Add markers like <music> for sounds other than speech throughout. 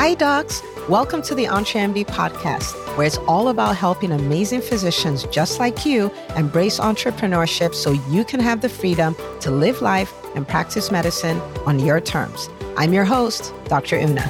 Hi, docs. Welcome to the EntreMD podcast, where it's all about helping amazing physicians just like you embrace entrepreneurship so you can have the freedom to live life and practice medicine on your terms. I'm your host, Dr. Una.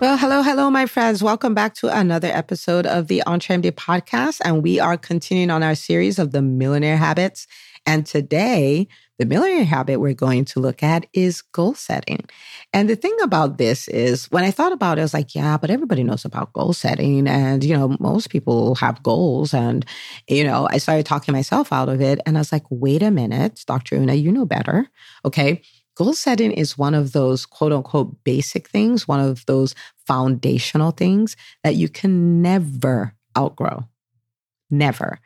Well, hello, hello, my friends. Welcome back to another episode of the EntreMD podcast. And we are continuing on our series of the millionaire habits. And today, the millionaire habit we're going to look at is goal setting. And the thing about this is when I thought about it, I was like, yeah, but everybody knows about goal setting. And, you know, most people have goals. And, you know, I started talking myself out of it. And I was like, wait a minute, Dr. Una, you know better. Okay. Goal setting is one of those quote unquote basic things, one of those foundational things that you can never outgrow. Never.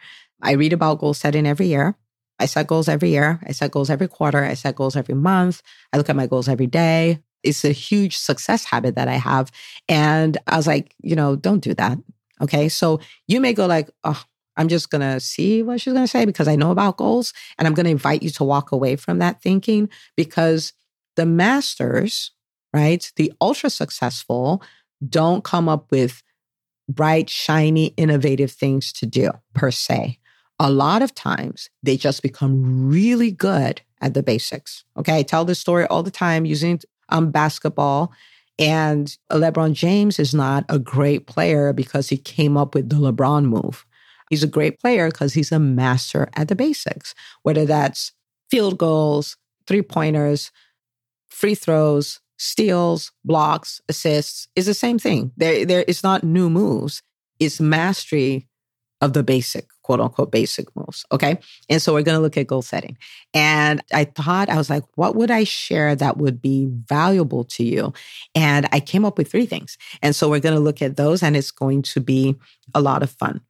I read about goal setting every year. I set goals every year. I set goals every quarter. I set goals every month. I look at my goals every day. It's a huge success habit that I have. And I was like, you know, don't do that. Okay. So you may go like, oh, I'm just going to see what she's going to say because I know about goals. And I'm going to invite you to walk away from that thinking because the masters, right, the ultra successful don't come up with bright, shiny, innovative things to do per se a lot of times they just become really good at the basics. Okay. I tell this story all the time using um, basketball. And LeBron James is not a great player because he came up with the LeBron move. He's a great player because he's a master at the basics, whether that's field goals, three pointers, free throws, steals, blocks, assists, is the same thing. There, there, it's not new moves. It's mastery of the basic, quote unquote, basic moves. Okay. And so we're going to look at goal setting. And I thought, I was like, what would I share that would be valuable to you? And I came up with three things. And so we're going to look at those and it's going to be a lot of fun.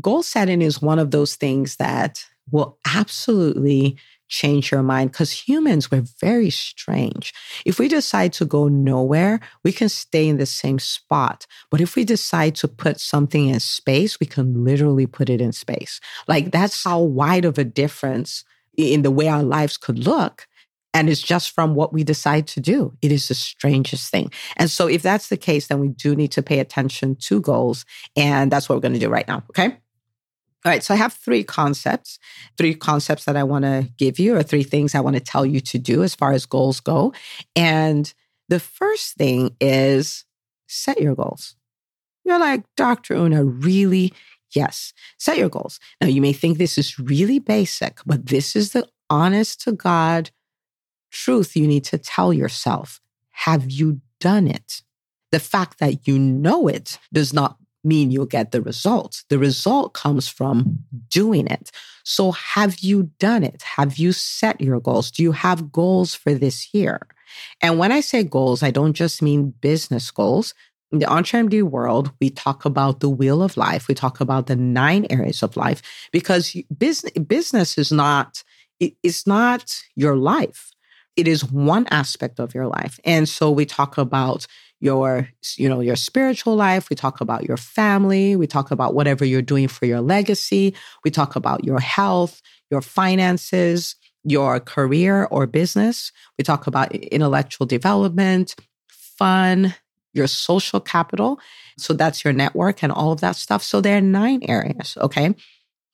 Goal setting is one of those things that will absolutely change your mind because humans we're very strange if we decide to go nowhere we can stay in the same spot but if we decide to put something in space we can literally put it in space like that's how wide of a difference in the way our lives could look and it's just from what we decide to do. It is the strangest thing. And so, if that's the case, then we do need to pay attention to goals. And that's what we're going to do right now. Okay. All right, so I have three concepts, three concepts that I want to give you, or three things I want to tell you to do as far as goals go. And the first thing is set your goals. You're like, Dr. Una, really? Yes, set your goals. Now, you may think this is really basic, but this is the honest to God truth you need to tell yourself. Have you done it? The fact that you know it does not mean you'll get the result. The result comes from doing it. So, have you done it? Have you set your goals? Do you have goals for this year? And when I say goals, I don't just mean business goals. In the EntreMD world, we talk about the wheel of life. We talk about the nine areas of life because business, business is not, it's not your life. It is one aspect of your life. And so we talk about your you know your spiritual life. We talk about your family. We talk about whatever you're doing for your legacy. We talk about your health your finances your career or business. We talk about intellectual development fun your social capital. So that's your network and all of that stuff. So there are nine areas okay?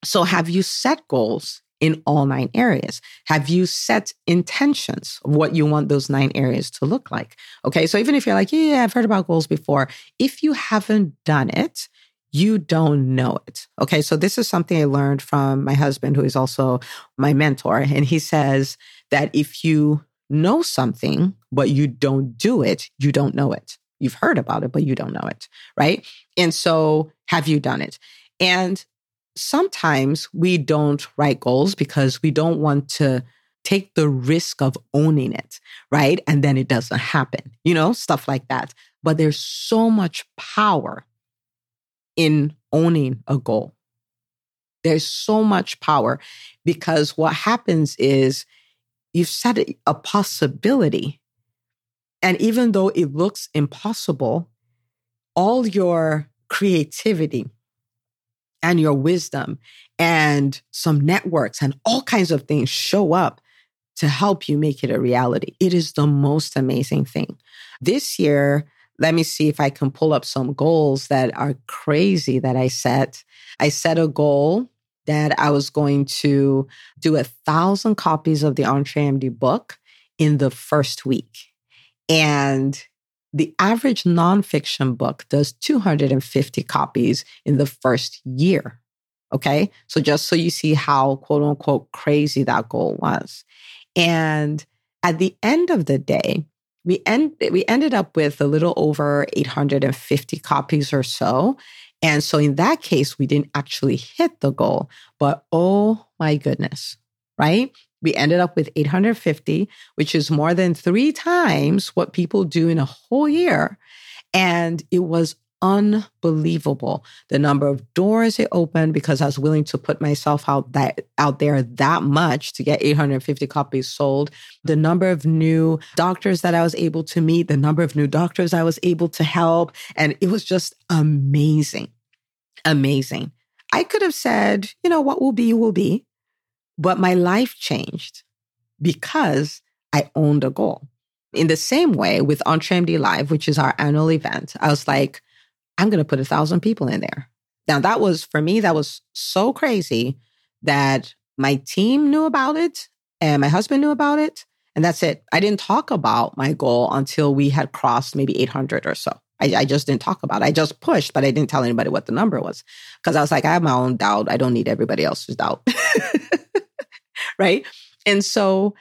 So have you set goals in all nine areas? Have you set intentions of what you want those nine areas to look like? Okay, so even if you're like, yeah, I've heard about goals before, if you haven't done it, you don't know it. Okay, so this is something I learned from my husband, who is also my mentor. And he says that if you know something, but you don't do it, you don't know it. You've heard about it, but you don't know it, right? And so, have you done it? And sometimes we don't write goals because we don't want to take the risk of owning it, right? And then it doesn't happen, you know, stuff like that. But there's so much power in owning a goal. There's so much power because what happens is you've set a possibility. And even though it looks impossible, all your creativity, and your wisdom and some networks and all kinds of things show up to help you make it a reality. It is the most amazing thing. This year, let me see if I can pull up some goals that are crazy that I set. I set a goal that I was going to do a thousand copies of the EntreMD book in the first week. And the average nonfiction book does 250 copies in the first year. Okay. So just so you see how quote unquote crazy that goal was. And at the end of the day, we end we ended up with a little over 850 copies or so. And so in that case, we didn't actually hit the goal, but oh my goodness, right? We ended up with 850, which is more than three times what people do in a whole year. And it was unbelievable the number of doors it opened because I was willing to put myself out that out there that much to get 850 copies sold. The number of new doctors that I was able to meet the number of new doctors I was able to help and it was just amazing. Amazing. I could have said you know what? Will be will be but my life changed because I owned a goal. In the same way with EntreMD Live, which is our annual event, I was like, I'm going to put a thousand people in there. Now, that was for me, that was so crazy that my team knew about it and my husband knew about it. And that's it. I didn't talk about my goal until we had crossed maybe 800 or so. I, I, just didn't talk about it. I just pushed, but I didn't tell anybody what the number was because I was like, I have my own doubt. I don't need everybody else's doubt. <laughs> right? And so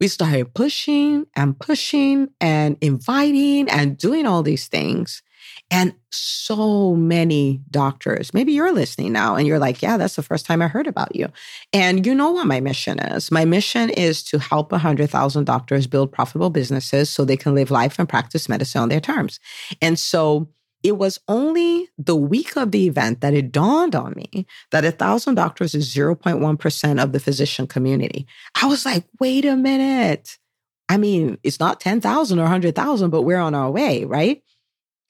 we started pushing and pushing and inviting and doing all these things. And so many doctors, maybe you're listening now and you're like, yeah, that's the first time I heard about you. And you know what my mission is? My mission is to help 100,000 doctors build profitable businesses so they can live life and practice medicine on their terms. And so it was only the week of the event that it dawned on me that a thousand doctors is 0.1% of the physician community. I was like, wait a minute. I mean, it's not 10,000 or 100,000, but we're on our way, right?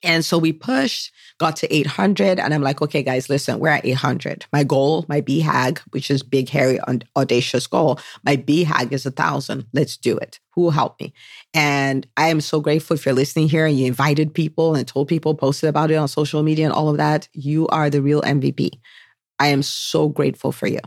And so we pushed, got to 800. And I'm like, okay, guys, listen, we're at 800. My goal, my BHAG, which is big, hairy, audacious goal, my BHAG is a thousand. Let's do it. Who will help me? And I am so grateful if you're listening here and you invited people and told people, posted about it on social media and all of that. You are the real MVP. I am so grateful for you.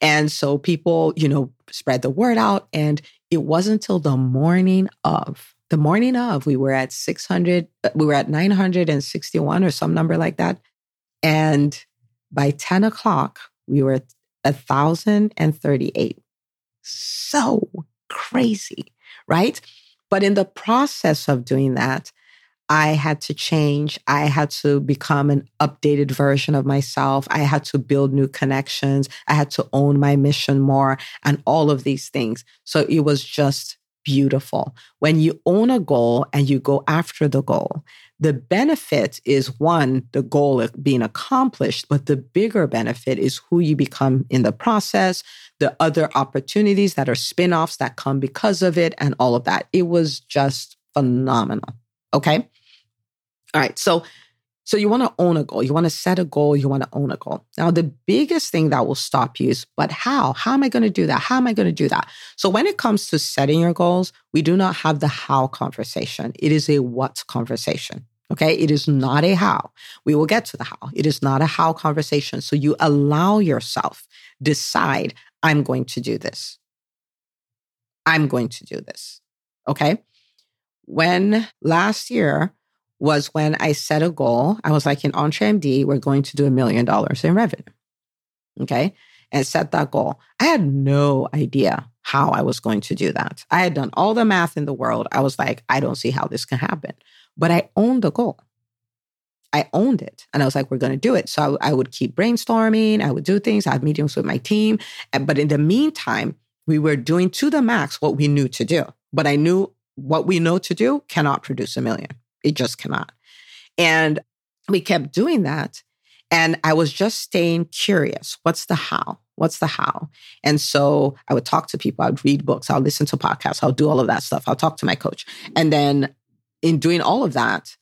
And so people, you know, spread the word out. And it wasn't until the morning of the morning of, we were at 600, uh, we were at 961 or some number like that. And by 10 o'clock, we were at 1,038. So crazy, right? But in the process of doing that, I had to change. I had to become an updated version of myself. I had to build new connections. I had to own my mission more and all of these things. So it was just beautiful. When you own a goal and you go after the goal, the benefit is one, the goal being accomplished, but the bigger benefit is who you become in the process, the other opportunities that are spin offs that come because of it, and all of that. It was just phenomenal. Okay. All right. So so you want to own a goal. You want to set a goal. You want to own a goal. Now, the biggest thing that will stop you is, but how? How am I going to do that? How am I going to do that? So when it comes to setting your goals, we do not have the how conversation. It is a what conversation. Okay. It is not a how. We will get to the how. It is not a how conversation. So you allow yourself decide, I'm going to do this. I'm going to do this. Okay. When last year was when I set a goal. I was like, in EntreMD, we're going to do a million dollars in revenue. Okay. And set that goal. I had no idea how I was going to do that. I had done all the math in the world. I was like, I don't see how this can happen. But I owned the goal. I owned it. And I was like, we're going to do it. So I, I, would keep brainstorming. I would do things. I had meetings with my team. But in the meantime, we were doing to the max what we knew to do. But I knew what we know to do cannot produce a million. It just cannot. And we kept doing that. And I was just staying curious. What's the how? What's the how? And so I would talk to people, I'd read books, I'll listen to podcasts, I'll do all of that stuff. I'll talk to my coach. And then in doing all of that,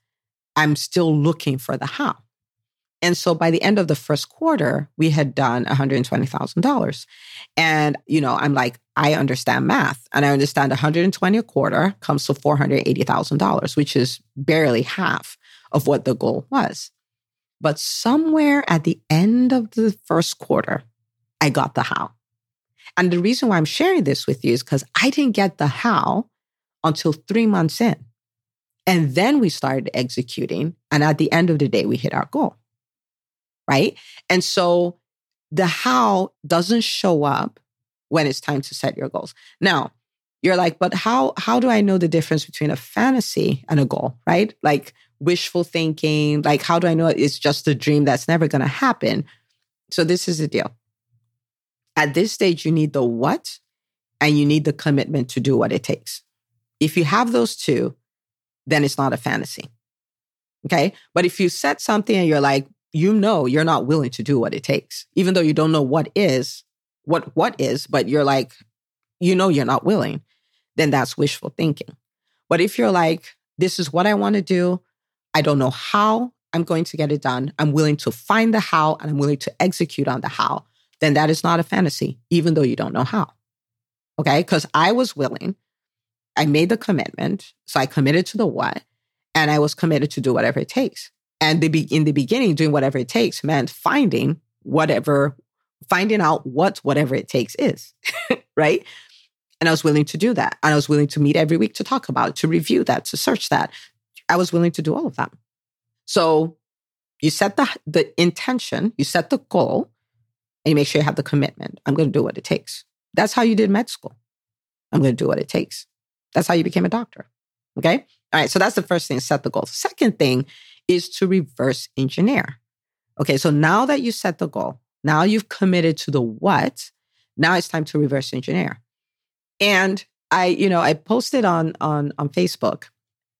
I'm still looking for the how. And so by the end of the first quarter, we had done $120,000. And, you know, I'm like, I understand math and I understand 120 a quarter comes to $480,000, which is barely half of what the goal was. But somewhere at the end of the first quarter, I got the how. And the reason why I'm sharing this with you is because I didn't get the how until three months in. And then we started executing. And at the end of the day, we hit our goal right? And so the how doesn't show up when it's time to set your goals. Now, you're like, but how how do I know the difference between a fantasy and a goal, right? Like wishful thinking, like how do I know it's just a dream that's never going to happen? So this is the deal. At this stage you need the what and you need the commitment to do what it takes. If you have those two, then it's not a fantasy. Okay? But if you set something and you're like, you know you're not willing to do what it takes, even though you don't know what is, what what is, but you're like, you know you're not willing, then that's wishful thinking. But if you're like, this is what I want to do, I don't know how I'm going to get it done. I'm willing to find the how and I'm willing to execute on the how, then that is not a fantasy, even though you don't know how. Okay. Because I was willing, I made the commitment. So I committed to the what, and I was committed to do whatever it takes. And the be- in the beginning, doing whatever it takes meant finding whatever, finding out what whatever it takes is, <laughs> right? And I was willing to do that. And I was willing to meet every week to talk about it, to review that, to search that. I was willing to do all of that. So you set the, the intention, you set the goal, and you make sure you have the commitment. I'm going to do what it takes. That's how you did med school. I'm going to do what it takes. That's how you became a doctor. Okay. All right. So that's the first thing, set the goal. Second thing is to reverse engineer. Okay, so now that you set the goal, now you've committed to the what, now it's time to reverse engineer. And I, you know, I posted on on on Facebook.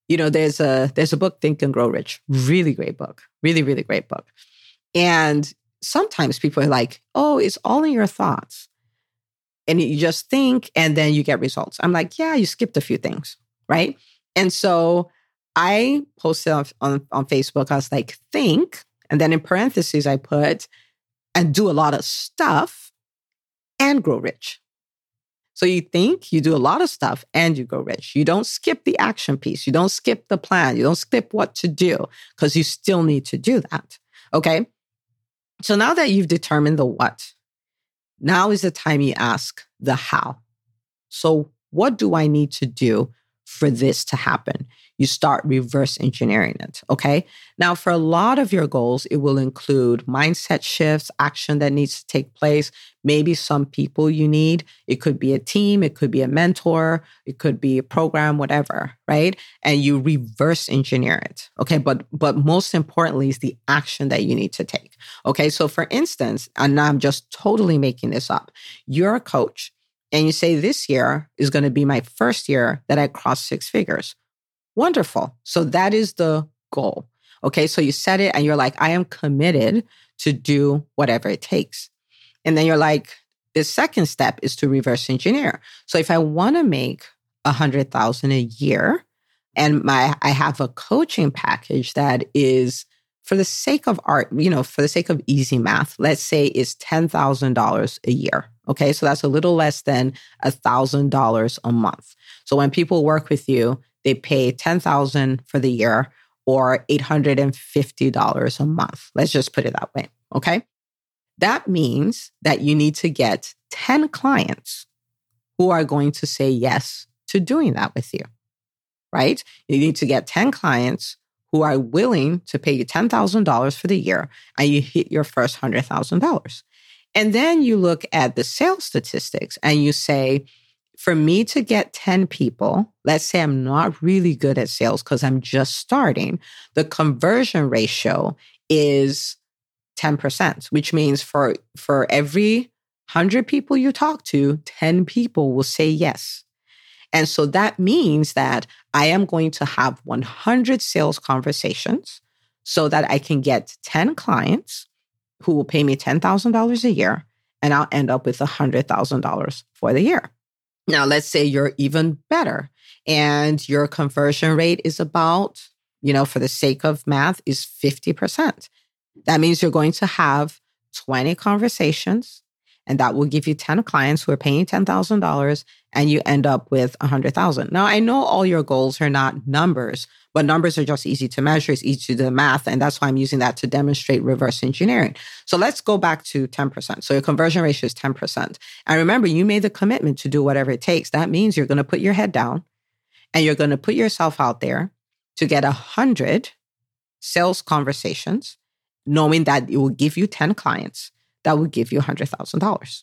You know, there's a there's a book, Think and Grow Rich. Really great book. Really, really great book. And sometimes people are like, oh, it's all in your thoughts. And you just think and then you get results. I'm like, yeah, you skipped a few things, right? And so I posted on, on, on Facebook, I was like, think, and then in parentheses, I put, and do a lot of stuff and grow rich. So you think you do a lot of stuff and you grow rich. You don't skip the action piece. You don't skip the plan. You don't skip what to do because you still need to do that. Okay. So now that you've determined the what, now is the time you ask the how. So what do I need to do for this to happen? you start reverse engineering it. Okay. Now, for a lot of your goals, it will include mindset shifts, action that needs to take place, maybe some people you need. It could be a team, it could be a mentor, it could be a program, whatever, right? And you reverse engineer it. Okay. But, but most importantly is the action that you need to take. Okay. So for instance, and I'm just totally making this up, you're a coach and you say this year is going to be my first year that I cross six figures. Wonderful. So that is the goal. Okay. So you set it and you're like, I am committed to do whatever it takes. And then you're like, the second step is to reverse engineer. So if I want to make a hundred thousand a year and my I have a coaching package that is for the sake of art, you know, for the sake of easy math, let's say is $10,000 a year. Okay. So that's a little less than $1,000 a month. So when people work with you, they pay 10000 for the year or $850 a month. Let's just put it that way. Okay. That means that you need to get 10 clients who are going to say yes to doing that with you, right? You need to get 10 clients who are willing to pay you $10,000 for the year and you hit your first $100,000. And then you look at the sales statistics and you say, for me to get 10 people, let's say I'm not really good at sales because I'm just starting, the conversion ratio is 10%, which means for, for every 100 people you talk to, 10 people will say yes. And so that means that I am going to have 100 sales conversations so that I can get 10 clients who will pay me $10,000 a year and I'll end up with $100,000 for the year. Now, let's say you're even better and your conversion rate is about, you know, for the sake of math, is 50%. That means you're going to have 20 conversations and that will give you 10 clients who are paying $10,000 and you end up with 100,000. Now, I know all your goals are not numbers, but numbers are just easy to measure. It's easy to do the math. And that's why I'm using that to demonstrate reverse engineering. So let's go back to 10%. So your conversion ratio is 10%. And remember, you made the commitment to do whatever it takes. That means you're going to put your head down and you're going to put yourself out there to get 100 sales conversations, knowing that it will give you 10 clients that will give you $100,000.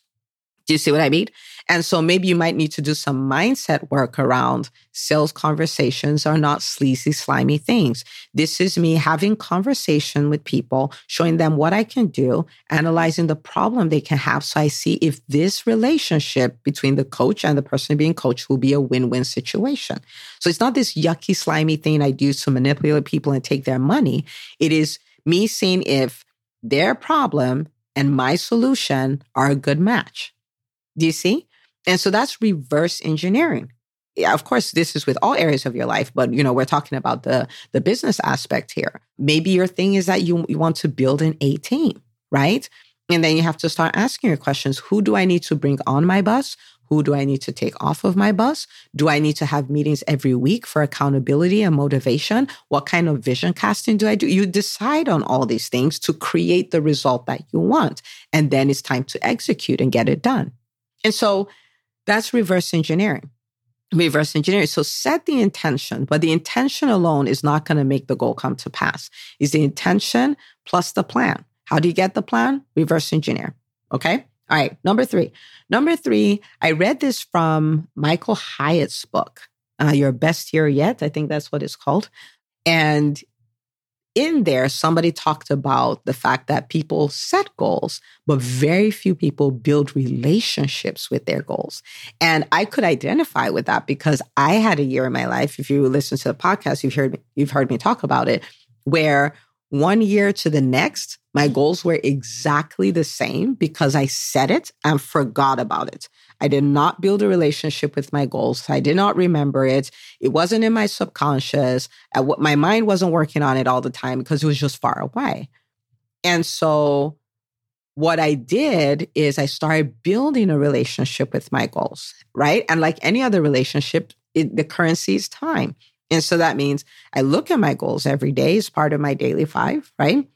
Do you see what I mean? And so maybe you might need to do some mindset work around sales conversations are not sleazy, slimy things. This is me having conversation with people, showing them what I can do, analyzing the problem they can have. So I see if this relationship between the coach and the person being coached will be a win-win situation. So it's not this yucky, slimy thing I do to manipulate people and take their money. It is me seeing if their problem and my solution are a good match. Do you see? And so that's reverse engineering. Yeah, of course, this is with all areas of your life, but you know, we're talking about the the business aspect here. Maybe your thing is that you, you want to build an A team, right? And then you have to start asking your questions. Who do I need to bring on my bus? Who do I need to take off of my bus? Do I need to have meetings every week for accountability and motivation? What kind of vision casting do I do? You decide on all these things to create the result that you want. And then it's time to execute and get it done. And so that's reverse engineering. Reverse engineering. So set the intention, but the intention alone is not going to make the goal come to pass. Is the intention plus the plan. How do you get the plan? Reverse engineer. Okay. All right, number three. Number three, I read this from Michael Hyatt's book, uh, Your Best Year Yet. I think that's what it's called. And in there, somebody talked about the fact that people set goals, but very few people build relationships with their goals. And I could identify with that because I had a year in my life. If you listen to the podcast, you've heard me, you've heard me talk about it, where one year to the next, my goals were exactly the same because I set it and forgot about it. I did not build a relationship with my goals. I did not remember it. It wasn't in my subconscious. Uh, my mind wasn't working on it all the time because it was just far away. And so, what I did is I started building a relationship with my goals, right? And like any other relationship, it, the currency is time. And so that means I look at my goals every day as part of my daily five, right?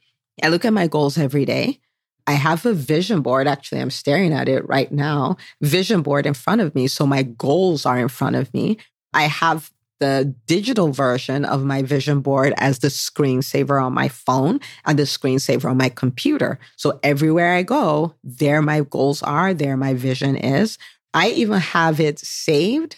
I look at my goals every day. I have a vision board. Actually, I'm staring at it right now, vision board in front of me. So my goals are in front of me. I have the digital version of my vision board as the screensaver on my phone and the screensaver on my computer. So everywhere I go, there my goals are, there my vision is. I even have it saved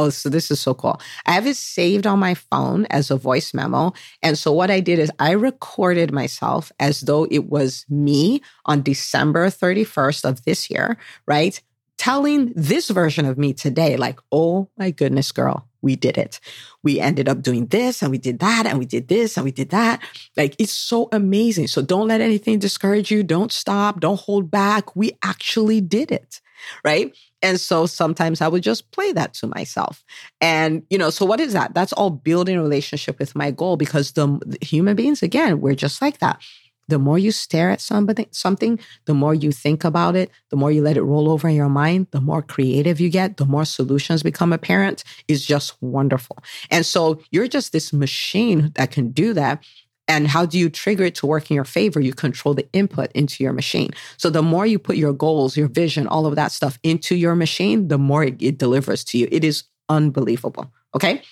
Oh, so this is so cool. I have it saved on my phone as a voice memo. And so what I did is I recorded myself as though it was me on December 31st of this year, right? Telling this version of me today, like, oh my goodness, girl, we did it. We ended up doing this and we did that and we did this and we did that. Like it's so amazing. So don't let anything discourage you. Don't stop. Don't hold back. We actually did it. Right. And so sometimes I would just play that to myself. And, you know, so what is that? That's all building a relationship with my goal because the, the human beings, again, we're just like that. The more you stare at somebody, something, the more you think about it, the more you let it roll over in your mind, the more creative you get, the more solutions become apparent is just wonderful. And so you're just this machine that can do that. And how do you trigger it to work in your favor? You control the input into your machine. So the more you put your goals, your vision, all of that stuff into your machine, the more it, it delivers to you. It is unbelievable. Okay.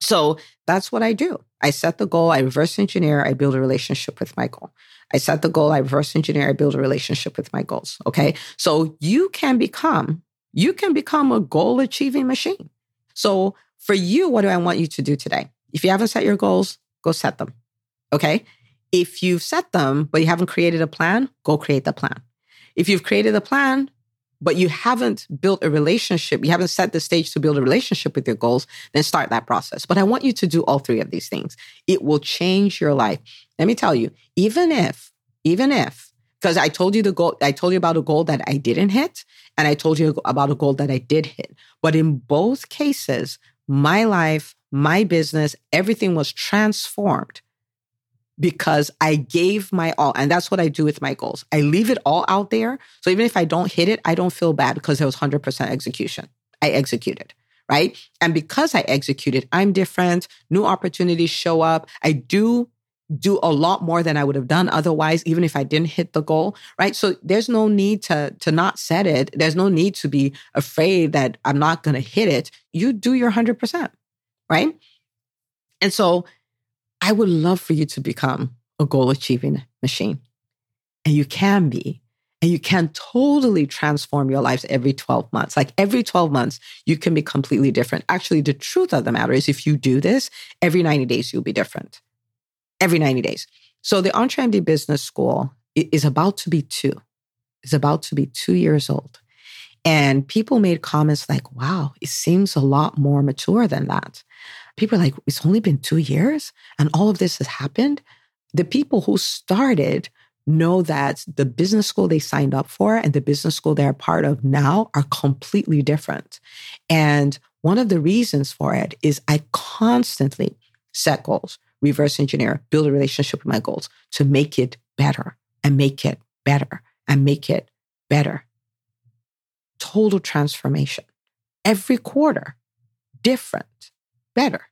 So that's what I do. I set the goal, I reverse engineer, I build a relationship with my goal. I set the goal, I reverse engineer, I build a relationship with my goals. Okay. So you can become, you can become a goal achieving machine. So for you, what do I want you to do today? If you haven't set your goals, go set them. Okay. If you've set them, but you haven't created a plan, go create the plan. If you've created a plan, but you haven't built a relationship, you haven't set the stage to build a relationship with your goals, then start that process. But I want you to do all three of these things. It will change your life. Let me tell you, even if, even if, because I told you the goal, I told you about a goal that I didn't hit, and I told you about a goal that I did hit. But in both cases, my life, my business, everything was transformed because I gave my all. And that's what I do with my goals. I leave it all out there. So even if I don't hit it, I don't feel bad because it was 100% execution. I executed, right? And because I executed, I'm different. New opportunities show up. I do do a lot more than I would have done otherwise, even if I didn't hit the goal, right? So there's no need to, to not set it. There's no need to be afraid that I'm not going to hit it. You do your 100%, right? And so I would love for you to become a goal achieving machine. And you can be. And you can totally transform your lives every 12 months. Like every 12 months, you can be completely different. Actually, the truth of the matter is, if you do this, every 90 days, you'll be different. Every 90 days. So the EntreMD Business School is about to be two. It's about to be two years old. And people made comments like, wow, it seems a lot more mature than that people are like, it's only been two years and all of this has happened. The people who started know that the business school they signed up for and the business school they're part of now are completely different. And one of the reasons for it is I constantly set goals, reverse engineer, build a relationship with my goals to make it better and make it better and make it better. Total transformation. Every quarter, different better.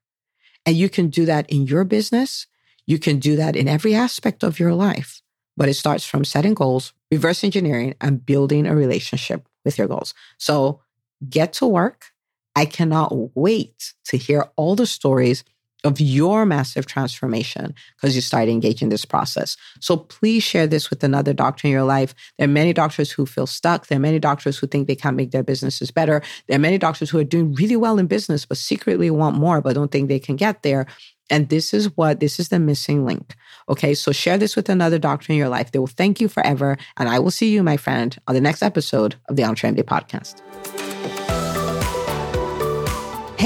And you can do that in your business. You can do that in every aspect of your life. But it starts from setting goals, reverse engineering, and building a relationship with your goals. So get to work. I cannot wait to hear all the stories of your massive transformation because you started engaging this process. So please share this with another doctor in your life. There are many doctors who feel stuck. There are many doctors who think they can't make their businesses better. There are many doctors who are doing really well in business, but secretly want more, but don't think they can get there. And this is what, this is the missing link. Okay. So share this with another doctor in your life. They will thank you forever. And I will see you, my friend, on the next episode of the EntreMD podcast.